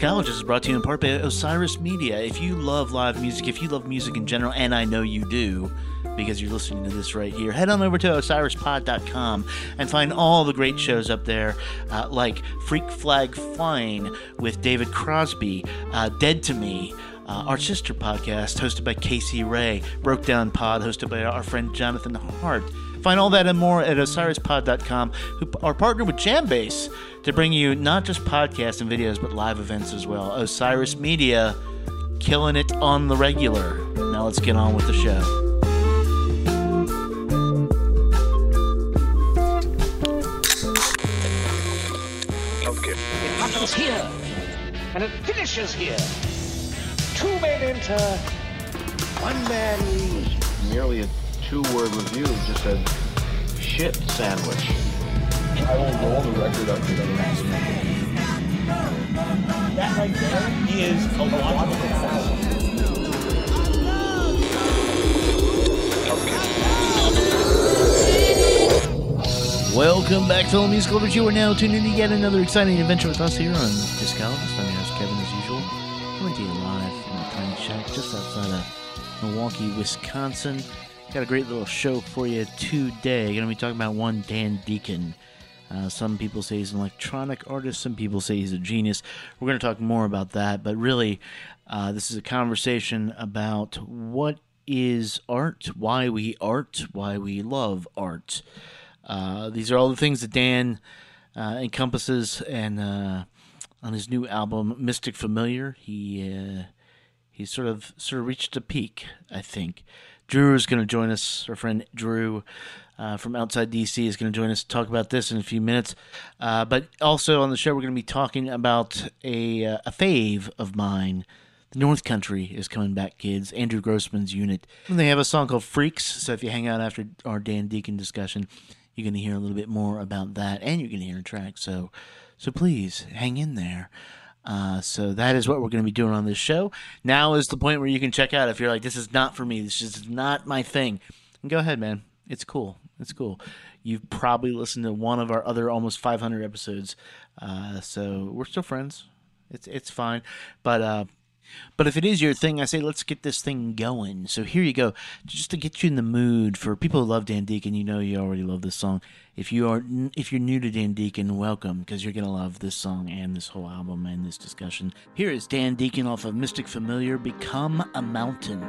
Discologist is brought to you in part by Osiris Media. If you love live music, if you love music in general, and I know you do, because you're listening to this right here, head on over to osirispod.com and find all the great shows up there, uh, like Freak Flag Flying with David Crosby, uh, Dead to Me. Uh, our sister podcast, hosted by Casey Ray, Broke Down Pod, hosted by our friend Jonathan Hart. Find all that and more at osirispod.com, who are partnered with Jambase to bring you not just podcasts and videos, but live events as well. Osiris Media, killing it on the regular. Now let's get on with the show. It happens here, and it finishes here. Two men enter, one man leaves. Merely a two-word review just said shit sandwich. I will roll the record up to the That right there is a logical fallacy. Welcome back, fellow musical lovers. You are now tuned in to yet another exciting adventure with us here on Discologist. I'm your host, Kevin, as usual. Coming to you live from the Tiny Shack just outside of Milwaukee, Wisconsin. Got a great little show for you today. Going to be talking about one Dan Deacon. Uh, some people say he's an electronic artist. Some people say he's a genius. We're going to talk more about that. But really, uh, this is a conversation about what is art, why we art, why we love art. Uh, these are all the things that Dan uh, encompasses, and uh, on his new album Mystic Familiar, he uh, he sort of sort of reached a peak. I think Drew is going to join us. Our friend Drew uh, from outside DC is going to join us to talk about this in a few minutes. Uh, but also on the show, we're going to be talking about a uh, a fave of mine. The North Country is coming back, kids. Andrew Grossman's unit. And they have a song called Freaks. So if you hang out after our Dan Deacon discussion, you're going to hear a little bit more about that, and you're going to hear a track. So, so please hang in there. Uh, so that is what we're going to be doing on this show. Now is the point where you can check out if you're like, this is not for me. This is not my thing. And go ahead, man. It's cool. It's cool. You've probably listened to one of our other almost 500 episodes. Uh, so we're still friends. It's it's fine. But uh, but if it is your thing, I say let's get this thing going. So here you go, just to get you in the mood. For people who love Dan Deacon, you know you already love this song. If you are if you're new to Dan Deacon, welcome because you're gonna love this song and this whole album and this discussion. Here is Dan Deacon off of Mystic Familiar, "Become a Mountain."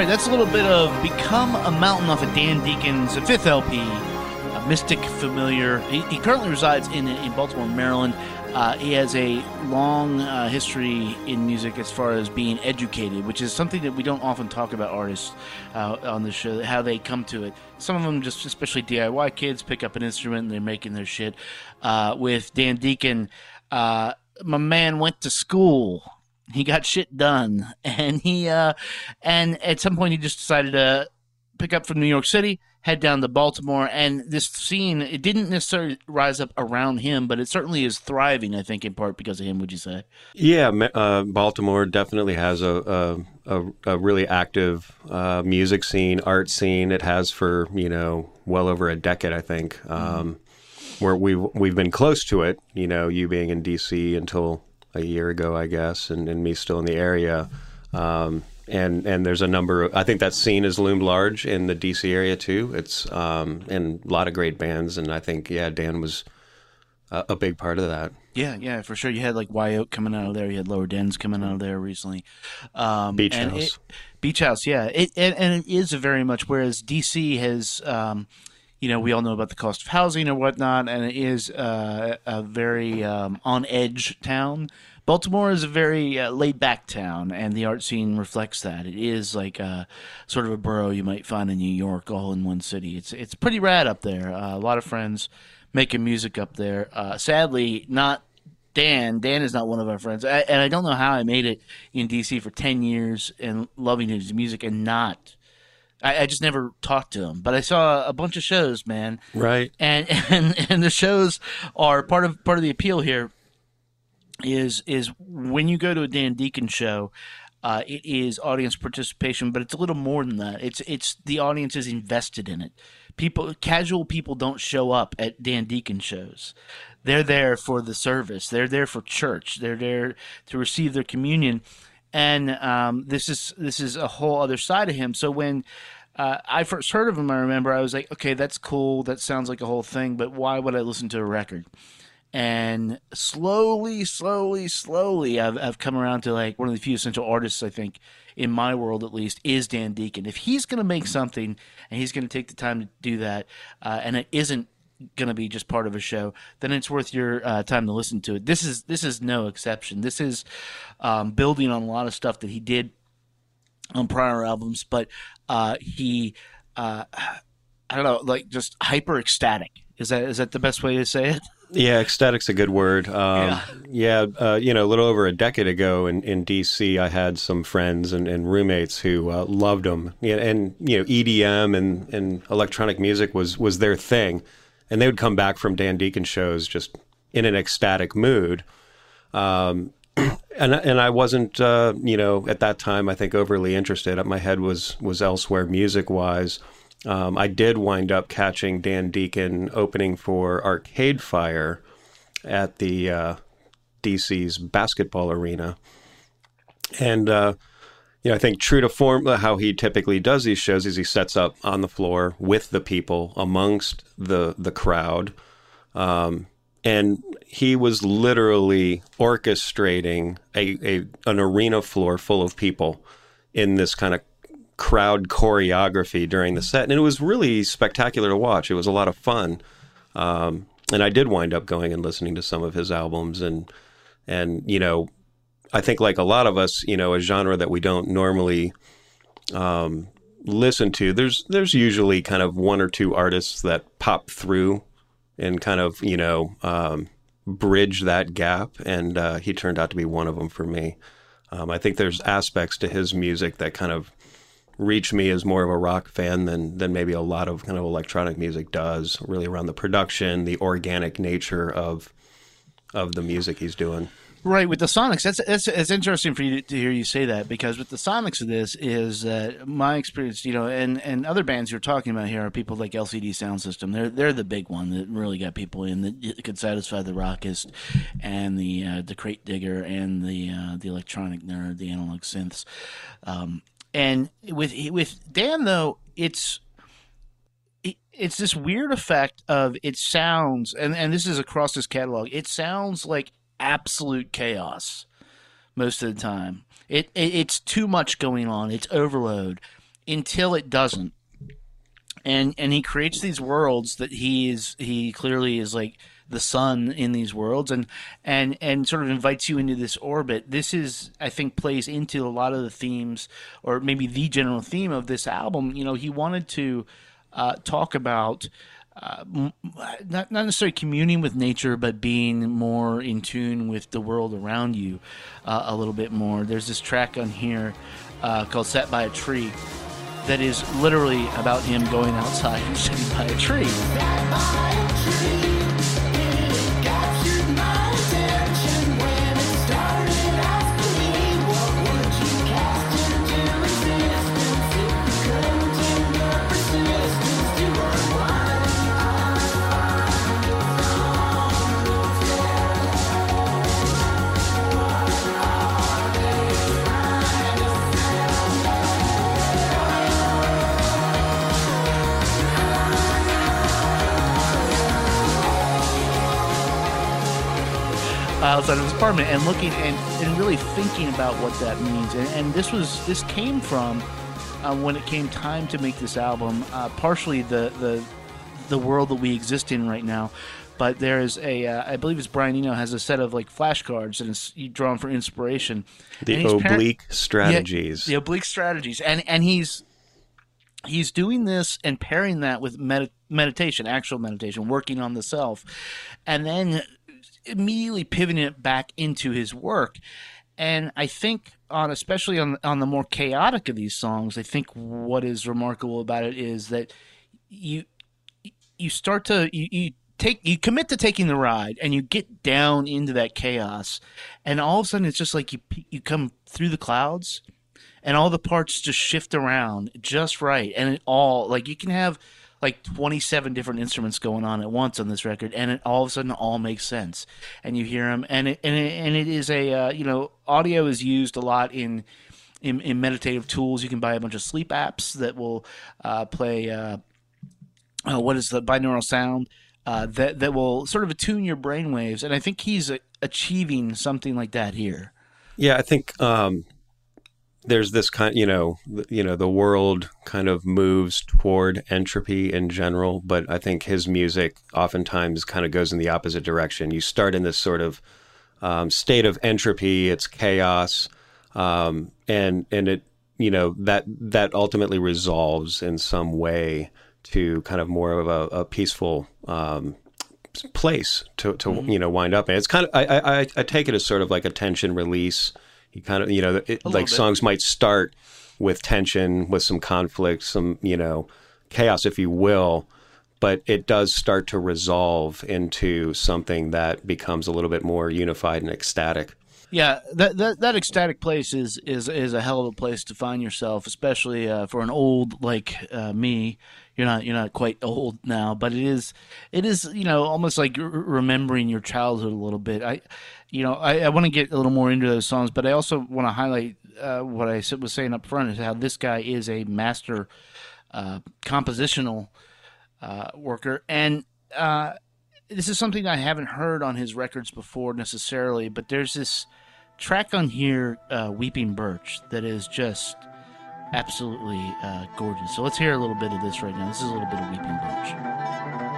Right, that's a little bit of Become a Mountain off of Dan Deacon's fifth LP, uh, Mystic Familiar. He, he currently resides in, in Baltimore, Maryland. Uh, he has a long uh, history in music as far as being educated, which is something that we don't often talk about artists uh, on the show, how they come to it. Some of them, just especially DIY kids, pick up an instrument and they're making their shit. Uh, with Dan Deacon, uh, my man went to school he got shit done, and he uh, and at some point he just decided to pick up from New York City, head down to Baltimore, and this scene it didn't necessarily rise up around him, but it certainly is thriving. I think in part because of him. Would you say? Yeah, uh, Baltimore definitely has a a, a, a really active uh, music scene, art scene. It has for you know well over a decade, I think. Um, Where we have we've been close to it, you know, you being in D.C. until a year ago, I guess, and, and me still in the area. Um, and and there's a number. Of, I think that scene has loomed large in the DC area too. It's um, and a lot of great bands, and I think yeah, Dan was a, a big part of that. Yeah, yeah, for sure. You had like Wye Oak coming out of there. You had Lower Dens coming out of there recently. Um, Beach House. It, Beach House, yeah. It and, and it is a very much. Whereas DC has, um, you know, we all know about the cost of housing or whatnot, and it is uh, a very um, on edge town. Baltimore is a very uh, laid back town, and the art scene reflects that. It is like a, sort of a borough you might find in New York, all in one city. It's it's pretty rad up there. Uh, a lot of friends making music up there. Uh, sadly, not Dan. Dan is not one of our friends, I, and I don't know how I made it in DC for ten years and loving his music and not. I, I just never talked to him, but I saw a bunch of shows, man. Right. and and and the shows are part of part of the appeal here is is when you go to a Dan Deacon show uh, it is audience participation but it's a little more than that. It's it's the audience is invested in it. People casual people don't show up at Dan Deacon shows. They're there for the service. They're there for church. They're there to receive their communion and um, this is this is a whole other side of him so when uh, I first heard of him, I remember I was like, okay, that's cool. That sounds like a whole thing, but why would I listen to a record? And slowly, slowly, slowly, I've, I've come around to like one of the few essential artists, I think, in my world at least, is Dan Deacon. If he's going to make something and he's going to take the time to do that, uh, and it isn't going to be just part of a show, then it's worth your uh, time to listen to it. This is this is no exception. This is um, building on a lot of stuff that he did on prior albums, but uh, he, uh, I don't know, like just hyper ecstatic. Is that is that the best way to say it? Yeah, ecstatic's a good word. Um, yeah, uh, you know, a little over a decade ago in, in DC, I had some friends and, and roommates who uh, loved them. Yeah, and you know, EDM and, and electronic music was was their thing, and they would come back from Dan Deacon shows just in an ecstatic mood. Um, and and I wasn't, uh, you know, at that time, I think overly interested. My head was was elsewhere music wise. Um, I did wind up catching Dan Deacon opening for Arcade Fire at the uh, DC's basketball arena, and uh, know, I think true to form, uh, how he typically does these shows is he sets up on the floor with the people amongst the the crowd. Um, and he was literally orchestrating a, a an arena floor full of people in this kind of crowd choreography during the set, and it was really spectacular to watch. It was a lot of fun, um, and I did wind up going and listening to some of his albums, and and you know, I think like a lot of us, you know, a genre that we don't normally um, listen to. There's there's usually kind of one or two artists that pop through and kind of you know um, bridge that gap, and uh, he turned out to be one of them for me. Um, I think there's aspects to his music that kind of reach me as more of a rock fan than than maybe a lot of kind of electronic music does. Really around the production, the organic nature of of the music he's doing. Right with the Sonics, that's that's interesting for you to, hear you say that because with the Sonics of this is that my experience, you know, and and other bands you're talking about here are people like LCD Soundsystem. They're they're the big one that really got people in that could satisfy the rockist and the uh, the crate digger and the uh, the electronic nerd, the analog synths. Um, and with with Dan though, it's it's this weird effect of it sounds and, and this is across his catalog it sounds like absolute chaos most of the time. It, it it's too much going on. It's overload until it doesn't. And and he creates these worlds that he is he clearly is like the sun in these worlds and and and sort of invites you into this orbit. This is i think plays into a lot of the themes or maybe the general theme of this album. You know he wanted to uh, talk about uh, not, not necessarily communing with nature, but being more in tune with the world around you uh, a little bit more. There's this track on here uh, called Sat by a Tree that is literally about him going outside and sitting by a tree. Outside of his apartment and looking and, and really thinking about what that means. And, and this was this came from uh, when it came time to make this album. Uh, partially the the the world that we exist in right now. But there is a, uh, I believe it's Brian Eno has a set of like flashcards and it's drawn for inspiration. The he's par- oblique Yeah, strategies. the oblique strategies, and and he's he's doing this and pairing that with med- meditation, actual meditation, working on the self, and then immediately pivoting it back into his work. And I think on especially on on the more chaotic of these songs, I think what is remarkable about it is that you you start to you, you take you commit to taking the ride and you get down into that chaos and all of a sudden it's just like you you come through the clouds and all the parts just shift around just right and it all like you can have like 27 different instruments going on at once on this record and it all of a sudden all makes sense. And you hear them and it and it, and it is a uh, you know audio is used a lot in in, in meditative tools. You can buy a bunch of sleep apps that will uh, play uh, uh, what is the binaural sound uh, that that will sort of attune your brain waves and i think he's achieving something like that here. Yeah, I think um, there's this kind, you know, you know, the world kind of moves toward entropy in general, but I think his music oftentimes kind of goes in the opposite direction. You start in this sort of um, state of entropy, it's chaos, um, and and it, you know, that that ultimately resolves in some way to kind of more of a, a peaceful. Um, place to, to you know wind up in. It's kind of I I- I take it as sort of like a tension release. You kind of you know it, like bit. songs might start with tension, with some conflict, some you know chaos, if you will, but it does start to resolve into something that becomes a little bit more unified and ecstatic. Yeah, that, that that ecstatic place is is is a hell of a place to find yourself, especially uh, for an old like uh, me. You're not you're not quite old now, but it is it is you know almost like remembering your childhood a little bit. I you know I, I want to get a little more into those songs, but I also want to highlight uh, what I was saying up front is how this guy is a master uh, compositional uh, worker and. Uh, this is something I haven't heard on his records before necessarily, but there's this track on here, uh, Weeping Birch, that is just absolutely uh, gorgeous. So let's hear a little bit of this right now. This is a little bit of Weeping Birch.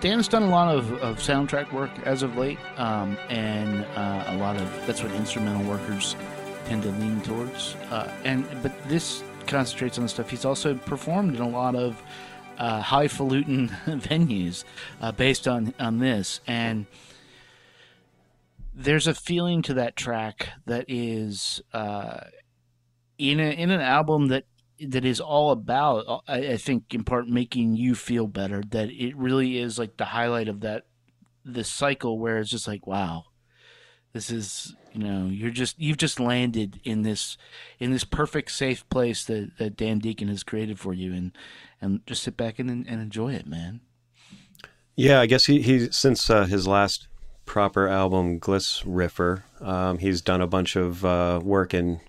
Dan's done a lot of, of soundtrack work as of late, um, and uh, a lot of that's what instrumental workers tend to lean towards. Uh, and but this concentrates on the stuff he's also performed in a lot of uh, highfalutin venues uh, based on on this, and there's a feeling to that track that is uh, in a, in an album that that is all about uh, I, I think in part making you feel better that it really is like the highlight of that this cycle where it's just like wow this is you know you're just you've just landed in this in this perfect safe place that, that dan deacon has created for you. And and just sit back and, and enjoy it man. Yeah, I guess he, he since uh, his last proper album, Gliss Riffer, um, he's done a bunch of uh, work in,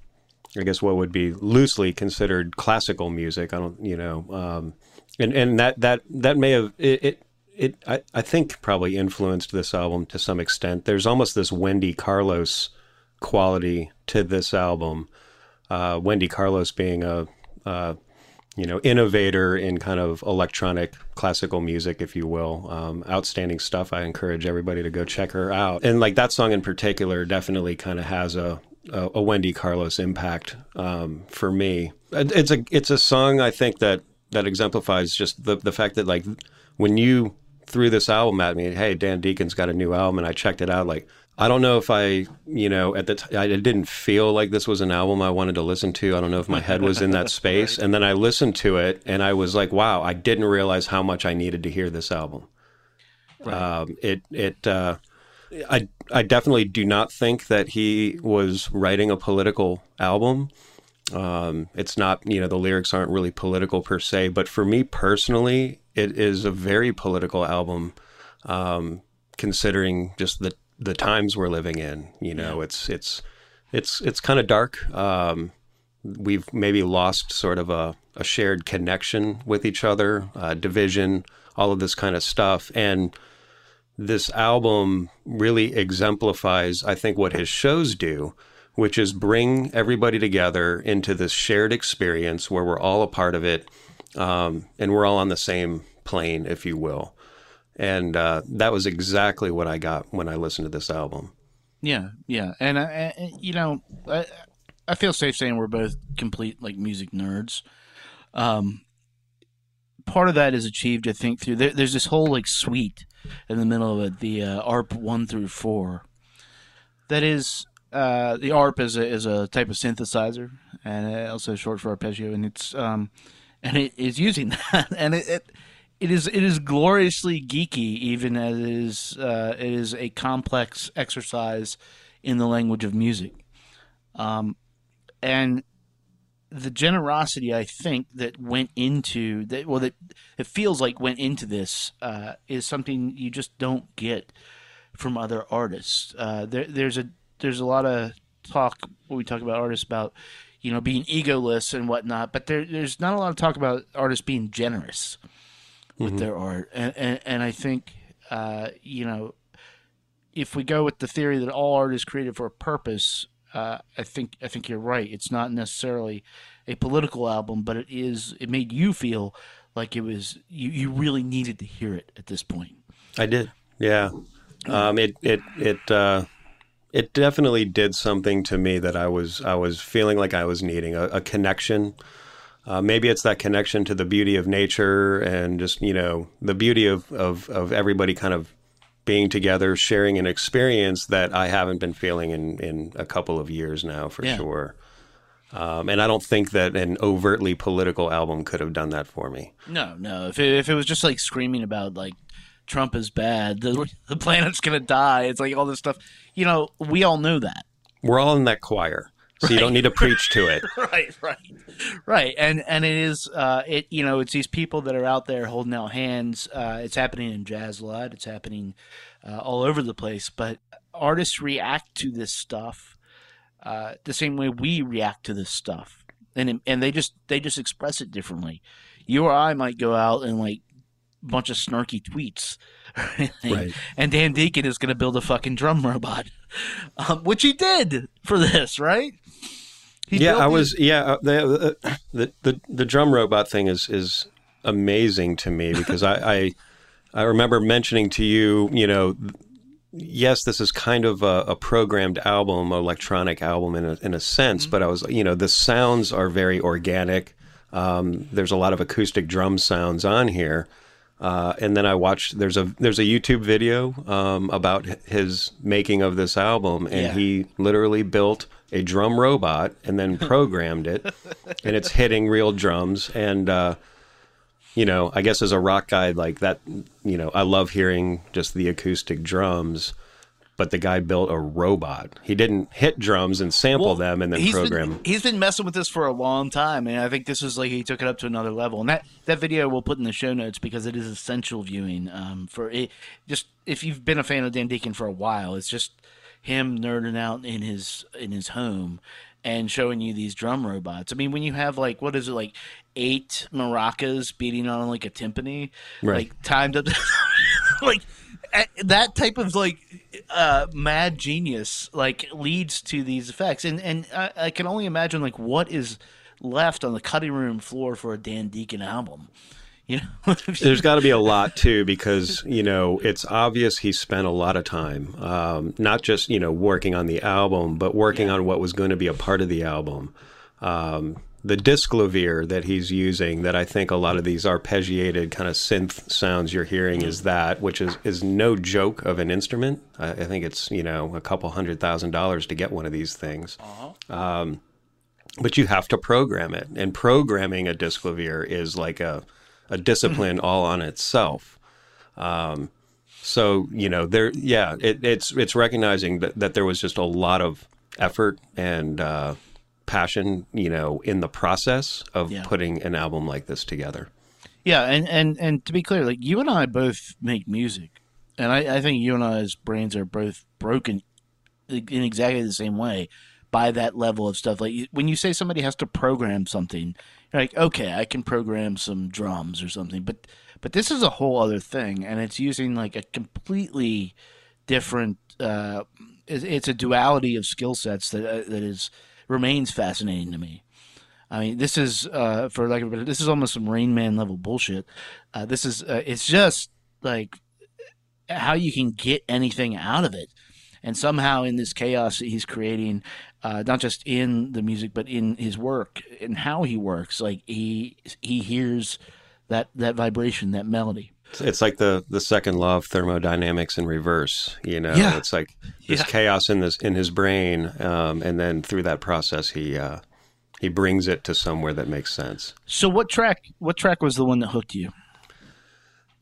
I guess, what would be loosely considered classical music. I don't, you know, um, and and that that that may have it. it it, I, I think probably influenced this album to some extent. There's almost this Wendy Carlos quality to this album. Uh, Wendy Carlos being a, you know, innovator in kind of electronic classical music, if you will. Um, outstanding stuff. I encourage everybody to go check her out. And like that song in particular definitely kind of has a, a, a Wendy Carlos impact um, for me. It's a it's a song I think that that exemplifies just the the fact that like when you threw this album at me, hey, Dan Deacon's got a new album, and I checked it out. Like, I don't know if I, you know, at the t- I didn't feel like this was an album I wanted to listen to. I don't know if my head was in that space. And then I listened to it, and I was like, wow, I didn't realize how much I needed to hear this album. Um, it it uh, I I definitely do not think that he was writing a political album. Um, it's not, you know, the lyrics aren't really political per se, but for me personally, it is a very political album, um, considering just the the times we're living in. You know, it's it's it's it's kind of dark. Um, we've maybe lost sort of a, a shared connection with each other, uh, division, all of this kind of stuff, and this album really exemplifies, I think, what his shows do, which is bring everybody together into this shared experience where we're all a part of it um, and we're all on the same plane, if you will. And uh, that was exactly what I got when I listened to this album. Yeah, yeah, and I, I, you know, I, I feel safe saying we're both complete like music nerds. Um, part of that is achieved, I think, through there, there's this whole like suite in the middle of it, the uh, ARP one through four. That is, uh, the ARP is a is a type of synthesizer, and also short for arpeggio, and it's um, and it is using that, and it. it it is it is gloriously geeky, even as it is uh, it is a complex exercise in the language of music, um, and the generosity I think that went into that well that it feels like went into this uh, is something you just don't get from other artists. Uh, there, there's a there's a lot of talk when we talk about artists about you know being egoless and whatnot, but there there's not a lot of talk about artists being generous with their art, and and, and I think uh, you know if we go with the theory that all art is created for a purpose, uh, I think I think you're right. It's not necessarily a political album, but it is. It made you feel like it was you. You really needed to hear it at this point. I did. Yeah. Um, it it it uh, it definitely did something to me that I was I was feeling like I was needing a, a connection. Uh, maybe it's that connection to the beauty of nature and just you know the beauty of of of everybody kind of being together, sharing an experience that I haven't been feeling in in a couple of years now for Yeah. sure. Um, and I don't think that an overtly political album could have done that for me. No, no. If it, if it was just like screaming about like Trump is bad, the, the planet's gonna die. It's like all this stuff. You know, we all knew that. We're all in that choir, so you don't need to preach to it. right, right, right. And and it is uh, it you know it's these people that are out there holding out hands. Uh, it's happening in jazz a lot. It's happening uh, all over the place. But artists react to this stuff uh, the same way we react to this stuff, and and they just they just express it differently. You or I might go out and like a bunch of snarky tweets. Right. And Dan Deacon is going to build a fucking drum robot, um, which he did for this, right? He yeah, I was. Yeah, uh, the, the the the drum robot thing is is amazing to me because I, I I remember mentioning to you, you know, yes, this is kind of a, a programmed album, electronic album in a, in a sense, but I was, you know, the sounds are very organic. Um, there's a lot of acoustic drum sounds on here. Uh, and then I watched. There's a there's a YouTube video um, about his making of this album, and Yeah. he literally built a drum robot and then programmed it, and it's hitting real drums. And uh, you know, I guess as a rock guy like that, you know, I love hearing just the acoustic drums. But the guy built a robot. He didn't hit drums and sample Well, them and then he's program. Been, he's been messing with this for a long time, and I think this is like he took it up to another level. And that that video we'll put in the show notes because it is essential viewing um, for it. Just if you've been a fan of Dan Deacon for a while, it's just him nerding out in his in his home and showing you these drum robots. I mean, when you have like what is it like eight maracas beating on like a timpani, Right. like timed up, like that type of like uh, mad genius like leads to these effects, and and I, I can only imagine like what is left on the cutting room floor for a Dan Deacon album. You know, There's got to be a lot too, because you know it's obvious he spent a lot of time, um, not just you know working on the album, but working on what was going to be a part of the album. Um, the Disklavier that he's using, that I think a lot of these arpeggiated kind of synth sounds you're hearing is that, which is is no joke of an instrument. I, I think it's you know a couple hundred thousand dollars to get one of these things. Um, but you have to program it, and programming a Disklavier is like a a discipline all on itself. Um, so you know, there, yeah, it, it's it's recognizing that, that there was just a lot of effort and uh, passion, you know, in the process of Yeah. putting an album like this together. Yeah, and, and and to be clear, like you and I both make music, and I, I think you and I's brains are both broken in exactly the same way by that level of stuff. Like when you say somebody has to program something, you're like, okay, I can program some drums or something, but but this is a whole other thing, and it's using like a completely different. Uh, it's, it's a duality of skill sets that uh, that is remains fascinating to me. I mean, this is uh, for like this is almost some Rain Man level bullshit. Uh, this is uh, it's just like how you can get anything out of it, and somehow in this chaos that he's creating, uh, not just in the music but in his work and how he works, like he he hears that that vibration, that melody. It's, like the the second law of thermodynamics in reverse. You know, Yeah. it's like this Yeah. chaos in this in his brain, um, and then through that process, he uh, he brings it to somewhere that makes sense. So what track? What track was the one that hooked you?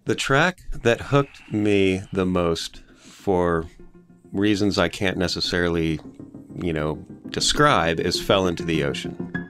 The track that hooked me the most for reasons I can't necessarily, you know, describe is Fell into the Ocean.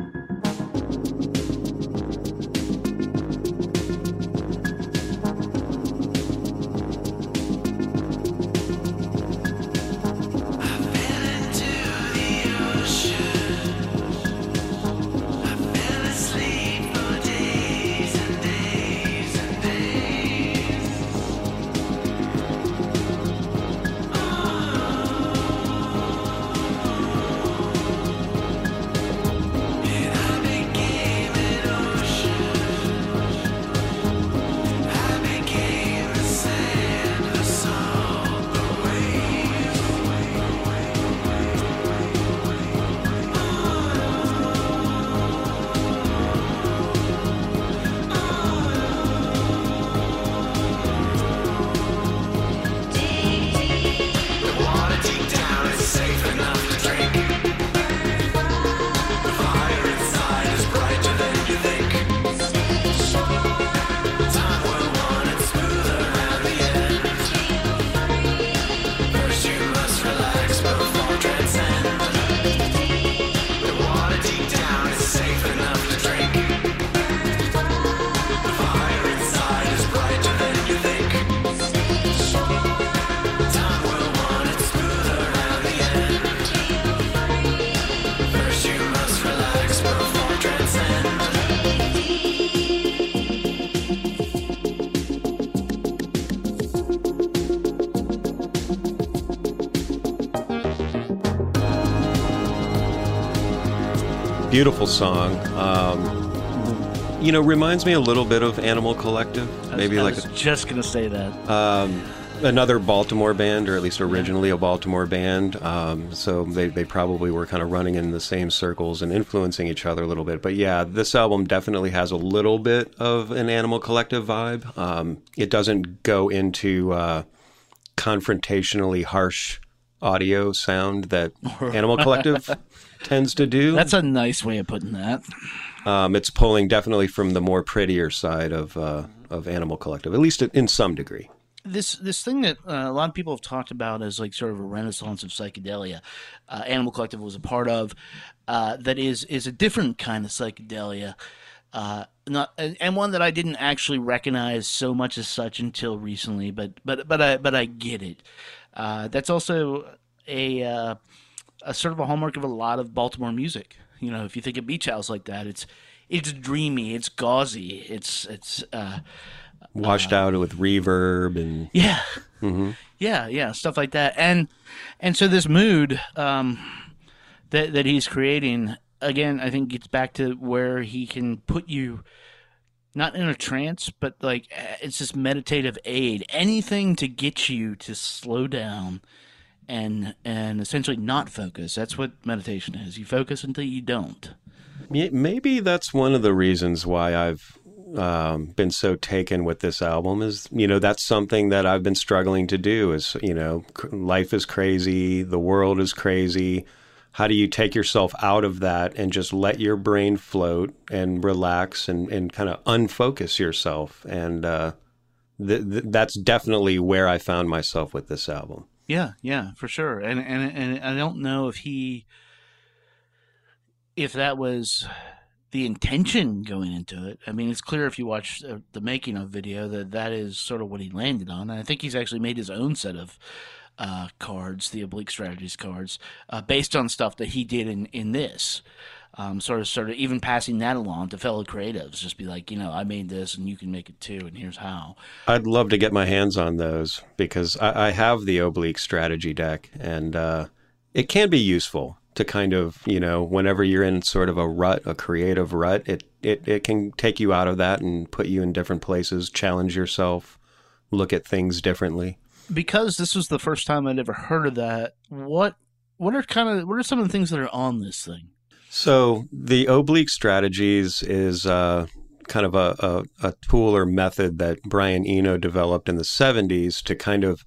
Beautiful song. Um, you know, reminds me a little bit of Animal Collective. I was- Maybe I like a, just gonna say that. um, another Baltimore band, or at least originally a Baltimore band. Um, so they, they probably were kind of running in the same circles and influencing each other a little bit. But yeah, this album definitely has a little bit of an Animal Collective vibe. Um, it doesn't go into uh, confrontationally harsh audio sound that Animal Collective tends to do. That's a nice way of putting that. Um, it's pulling definitely from the more prettier side of uh, of Animal Collective, at least in some degree. this this thing that uh, a lot of people have talked about as like sort of a renaissance of psychedelia, uh, Animal Collective was a part of. Uh, that is is a different kind of psychedelia, uh, not and, and one that I didn't actually recognize so much as such until recently. But but but I but I get it. Uh, that's also a uh, a sort of a hallmark of a lot of Baltimore music. You know, if you think of beach house like that, it's it's dreamy, it's gauzy, it's it's. Uh, Washed out with reverb and yeah. Yeah, yeah, stuff like that. And and so this mood um that that he's creating again, I think gets back to where he can put you not in a trance, but like it's this meditative aid. Anything to get you to slow down and and essentially not focus. That's what meditation is. You focus until you don't. Maybe that's one of the reasons why I've um, been so taken with this album is you know that's something that I've been struggling to do is you know life is crazy the world is crazy how do you take yourself out of that and just let your brain float and relax and, and kind of unfocus yourself and uh, th- th- that's definitely where I found myself with this album Yeah, yeah, for sure. And and and I don't know if he if that was the intention going into it. I mean, it's clear if you watch uh, the making of video that that is sort of what he landed on. And I think he's actually made his own set of uh, cards, the oblique strategies cards, uh, based on stuff that he did in in this. Um, sort of, sort of, even passing that along to fellow creatives. Just be like, you know, I made this, and you can make it too, and here's how. I'd love to get my hands on those because I, I have the oblique strategy deck, and uh, it can be useful to kind of you know whenever you're in sort of a rut, a creative rut, it it it can take you out of that and put you in different places, challenge yourself, look at things differently. because this was the first time I'd ever heard of that, what what are kind of what are some of the things that are on this thing? So the oblique strategies is uh, kind of a, a, a tool or method that Brian Eno developed in the 70s to kind of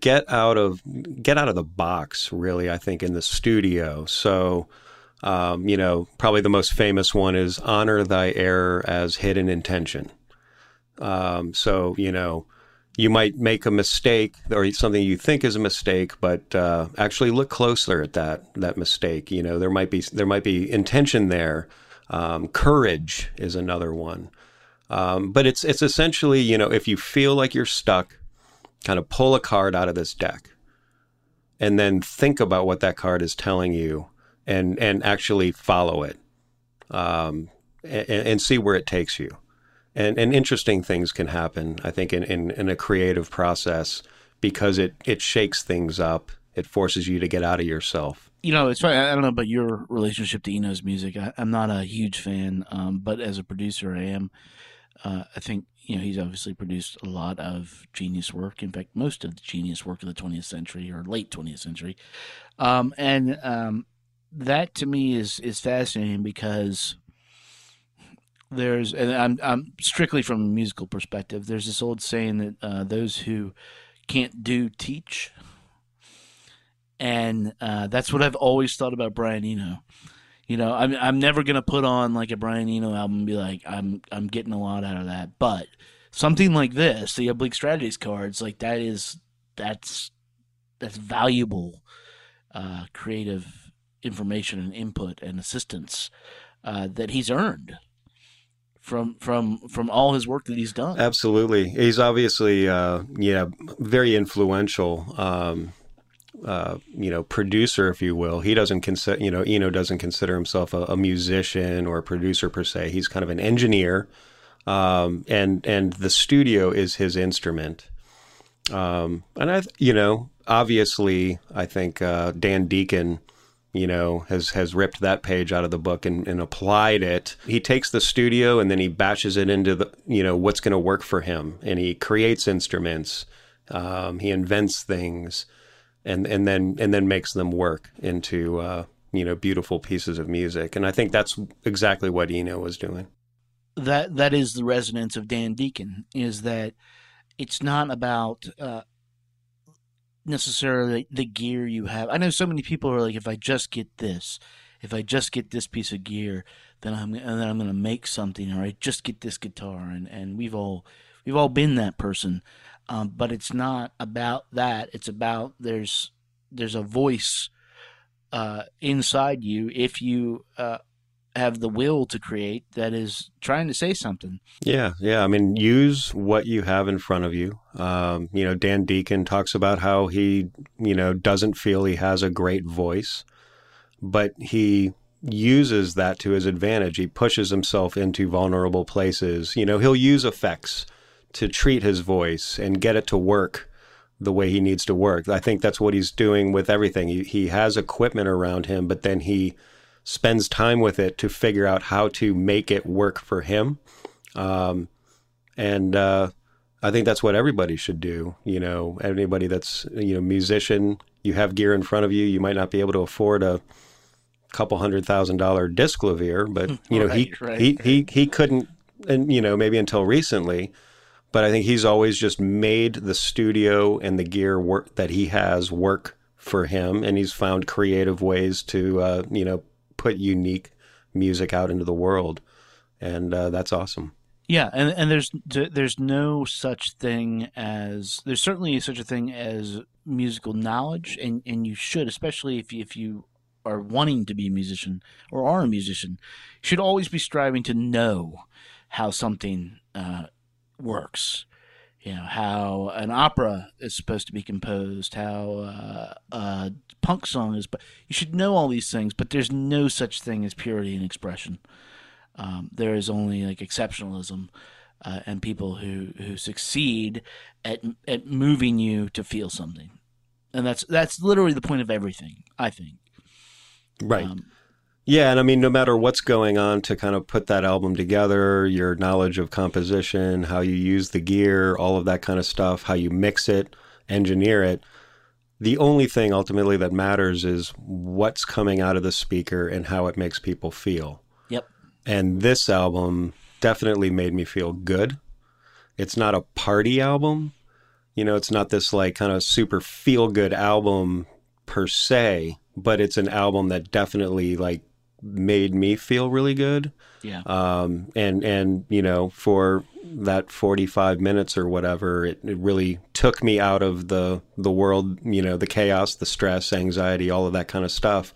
get out of get out of the box really i think in the studio. So um, you know probably the most famous one is honor thy error as hidden intention. Um, so you know you might make a mistake or something you think is a mistake but uh, actually look closer at that that mistake. You know there might be there might be intention there. Um, courage is another one. Um, but it's it's essentially you know if you feel like you're stuck kind of pull a card out of this deck and then think about what that card is telling you and and actually follow it um, and, and see where it takes you and and interesting things can happen i think in, in, in a creative process because it it shakes things up it forces you to get out of yourself You know, it's funny. I don't know about your relationship to Eno's music. I, I'm not a huge fan, um, but as a producer, I am. Uh, I think you know he's obviously produced a lot of genius work. In fact, most of the genius work of the 20th century or late 20th century, um, and um, that to me is is fascinating because there's and I'm I'm strictly from a musical perspective. There's this old saying that uh, those who can't do teach, and uh, that's what I've always thought about Brian Eno. You know, I'm I'm never gonna put on like a Brian Eno album and be like I'm I'm getting a lot out of that, but something like this, the oblique strategies cards, like that is that's that's valuable uh, creative information and input and assistance uh, that he's earned from from from all his work that he's done. Absolutely. He's obviously, uh, yeah, very influential, um, uh, you know, producer, if you will. He doesn't consider, you know, Eno doesn't consider himself a, a musician or a producer per se. He's kind of an engineer, um, and and the studio is his instrument. Um, and I, you know, obviously, I think uh, Dan Deacon you know, has has ripped that page out of the book and, and applied it. He takes the studio and then he batches it into the, you know, what's going to work for him, and he creates instruments, um, he invents things, and and then and then makes them work into uh, you know beautiful pieces of music. And I think that's exactly what Eno was doing. that that is the resonance of Dan Deacon is that it's not about uh, necessarily the gear you have. I know so many people are like, if I just get this, if I just get this piece of gear, then I'm and then I'm to make something, or I just get this guitar, and and we've all we've all been that person, um, but it's not about that. It's about there's there's a voice uh, inside you if you uh, have the will to create that is trying to say something. Yeah, yeah. I mean, use what you have in front of you. Um, you know, Dan Deacon talks about how he, you know, doesn't feel he has a great voice, but he uses that to his advantage. He pushes himself into vulnerable places. You know, he'll use effects to treat his voice and get it to work the way he needs to work. I think that's what he's doing with everything. He, he has equipment around him, but then he spends time with it to figure out how to make it work for him. Um, and uh, I think that's what everybody should do. You know, anybody that's you know musician, you have gear in front of you. You might not be able to afford a couple hundred thousand dollar Disklavier, but you know he, Right, right. he he he couldn't, and you know maybe until recently. But I think he's always just made the studio and the gear work that he has work for him, and he's found creative ways to uh, you know put unique music out into the world, and uh, that's awesome. Yeah, and and there's there's no such thing as there's certainly such a thing as musical knowledge, and and you should, especially if you, if you are wanting to be a musician or are a musician, should always be striving to know how something uh, works. You know how an opera is supposed to be composed, how uh, a punk song is. But you should know all these things. But there's no such thing as purity in expression. Um, there is only like exceptionalism uh, and people who, who succeed at at moving you to feel something, and that's that's literally the point of everything. I think. Right. Um, Yeah, and I mean, no matter what's going on to kind of put that album together, your knowledge of composition, how you use the gear, all of that kind of stuff, how you mix it, engineer it, the only thing ultimately that matters is what's coming out of the speaker and how it makes people feel. Yep. And this album definitely made me feel good. It's not a party album. You know, it's not this like kind of super feel good album per se, but it's an album that definitely like made me feel really good. Yeah. Um, and and you know, for that 45 minutes or whatever, it, it really took me out of the the world, you know, the chaos, the stress, anxiety, all of that kind of stuff,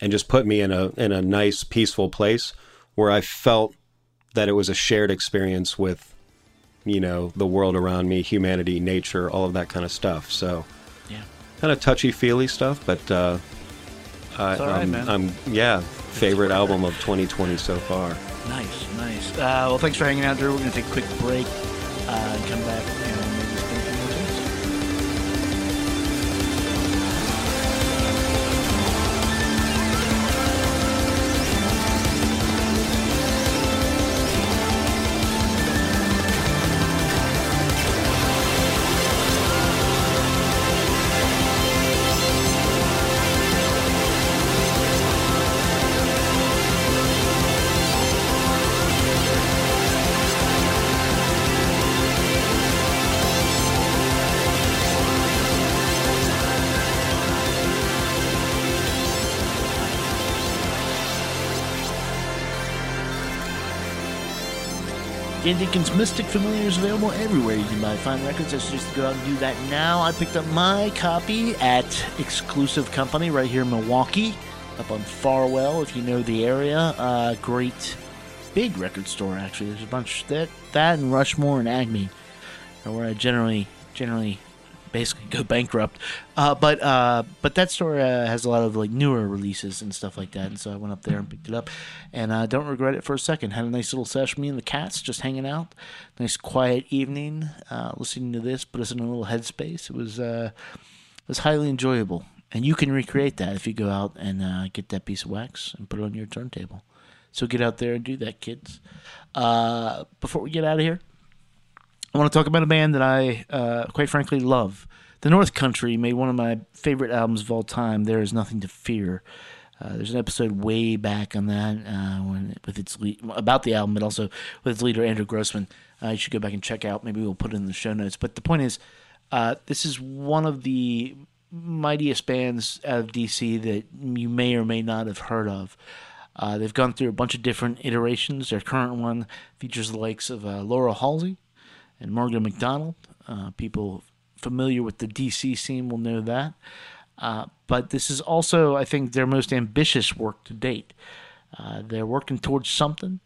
and just put me in a in a nice, peaceful place where I felt that it was a shared experience with, you know, the world around me, humanity, nature, all of that kind of stuff. So, Yeah. kind of touchy feely stuff, but uh, I, all right, I'm, man. I'm yeah, favorite album of 2020 so far. Nice, nice. Uh, well, thanks for hanging out, Drew. We're gonna take a quick break uh, and come back Dan Deacon's Mystic Familiar is available everywhere you can buy fine records. I suggest go out and do that now. I picked up my copy at Exclusive Company right here in Milwaukee, up on Farwell, if you know the area. Uh, great, big record store actually. There's a bunch that that and Rushmore and Acme are where I generally generally go bankrupt. Uh, but uh, but that store uh, has a lot of like newer releases and stuff like that, and so I went up there and picked it up, and I don't regret it for a second. Had a nice little session, me and the cats just hanging out, nice quiet evening, uh, listening to this, put us in a little headspace. It was uh, it was highly enjoyable, And you can recreate that if you go out and uh, get that piece of wax and put it on your turntable. So get out there and do that, kids. Before we get out of here, I want to talk about a band that I, uh, quite frankly, love. The North Country made one of my favorite albums of all time. There is nothing to fear. Uh, there's an episode way back on that uh, when with its about the album, but also with its leader Andrew Grossman. Uh, you should go back and check out. Maybe we'll put it in the show notes. But the point is, uh, this is one of the mightiest bands out of DC that you may or may not have heard of. Uh, they've gone through a bunch of different iterations. Their current one features the likes of uh, Laura Halsey and Morgan McDonald. People familiar with the DC scene will know that. Uh, but this is also, I think, their most ambitious work to date. Uh, they're working towards something.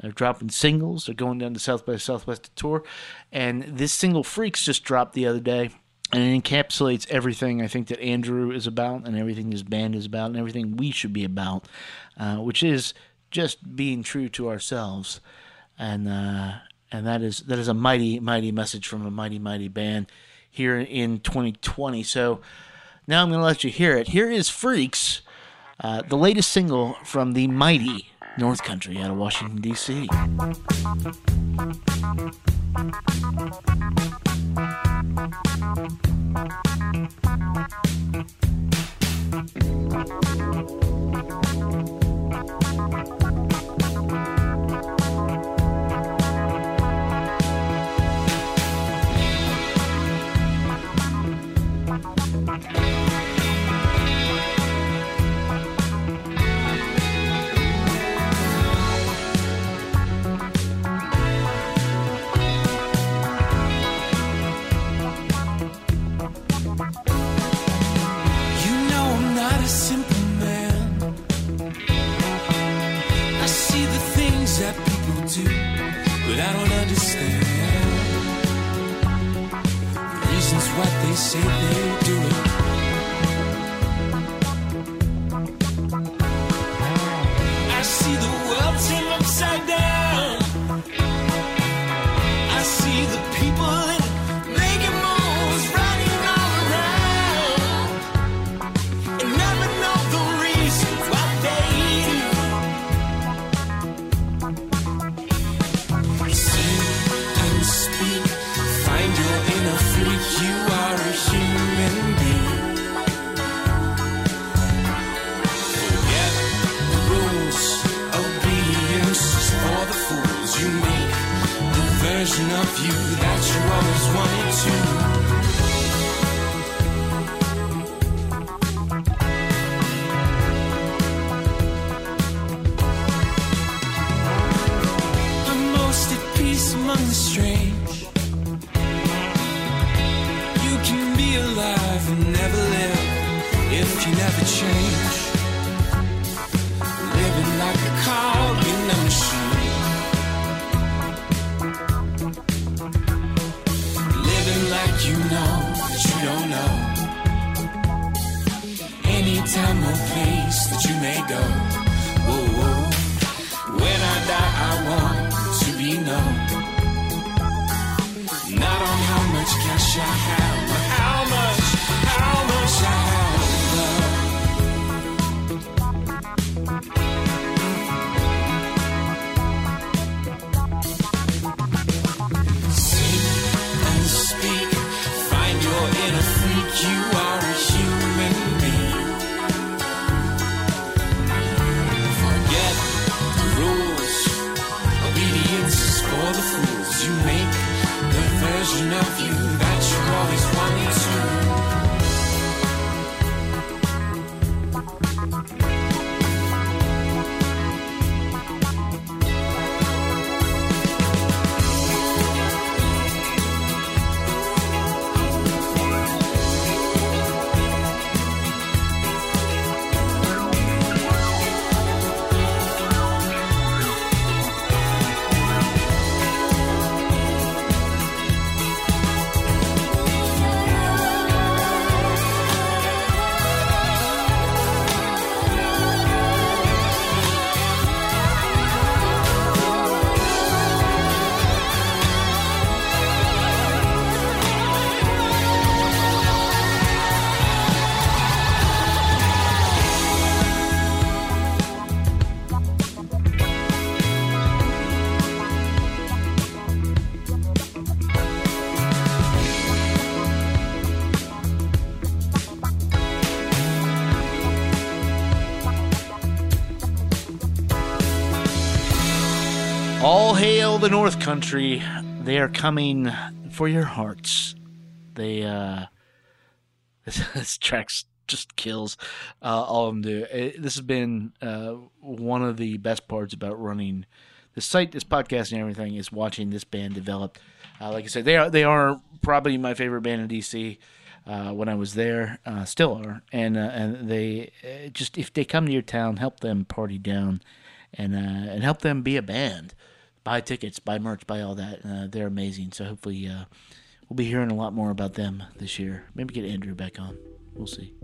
They're dropping singles. They're going down to South by Southwest to tour. And this single, Freaks, just dropped the other day. And it encapsulates everything I think that Andrew is about and everything his band is about and everything we should be about, uh, which is just being true to ourselves. And uh, and that is that is a mighty, mighty message from a mighty, mighty band here in 2020. So now I'm going to let you hear it. Here is Freaks, uh, the latest single from the mighty North Country out of Washington, D.C. but I don't understand the reasons why they say they do cash I have, the North Country, they are coming for your hearts. They, uh, this, this track's just kills. Uh, all of them do. It, this has been uh, one of the best parts about running the site, this podcast, and everything is watching this band develop. Uh, like I said, they are they are probably my favorite band in DC. Uh, when I was there, uh, still are, and uh, and they uh, just if they come to your town, help them party down, and uh, and help them be a band, buy tickets, buy merch, buy all that. Uh, they're amazing. So hopefully, uh, we'll be hearing a lot more about them this year. Maybe get Andrew back on. We'll see.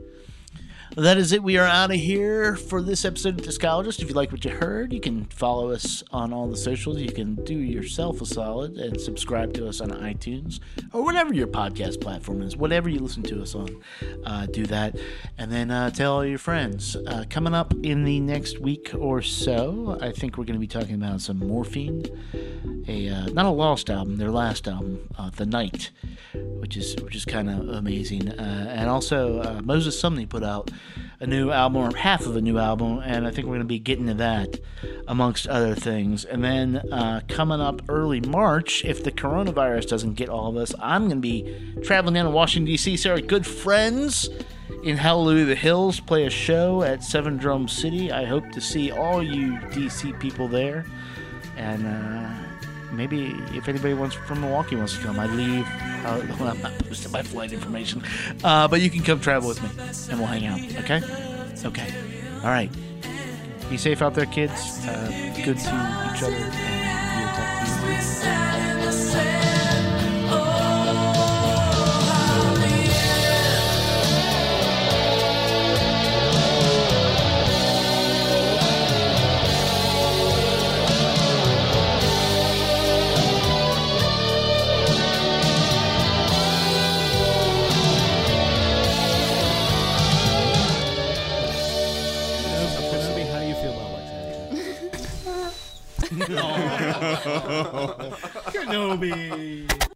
That is it. We are out of here for this episode of Discologist. If you like what you heard, you can follow us on all the socials. You can do yourself a solid and subscribe to us on iTunes or whatever your podcast platform is, whatever you listen to us on. Uh, do that. And then uh, tell all your friends. Uh, coming up in the next week or so, I think we're going to be talking about some Morphine, a uh, not a lost album, their last album, uh, The Night, which is which is kind of amazing. Uh, and also, Moses Sumney put out a new album or half of a new album, and I think we're going to be getting to that amongst other things. And then uh, coming up early March, if the coronavirus doesn't get all of us, I'm going to be traveling down to Washington D.C. See our good friends in Hallelujah the Hills play a show at Seven Drum City. I hope to see all you DC people there, and. Uh, maybe if anybody wants from Milwaukee wants to come, I leave. Uh, well, I'm not posting my flight information, uh, but you can come travel with me, and we'll hang out. Okay? Okay. All right. Be safe out there, kids. Uh, good to each other, Kenobi.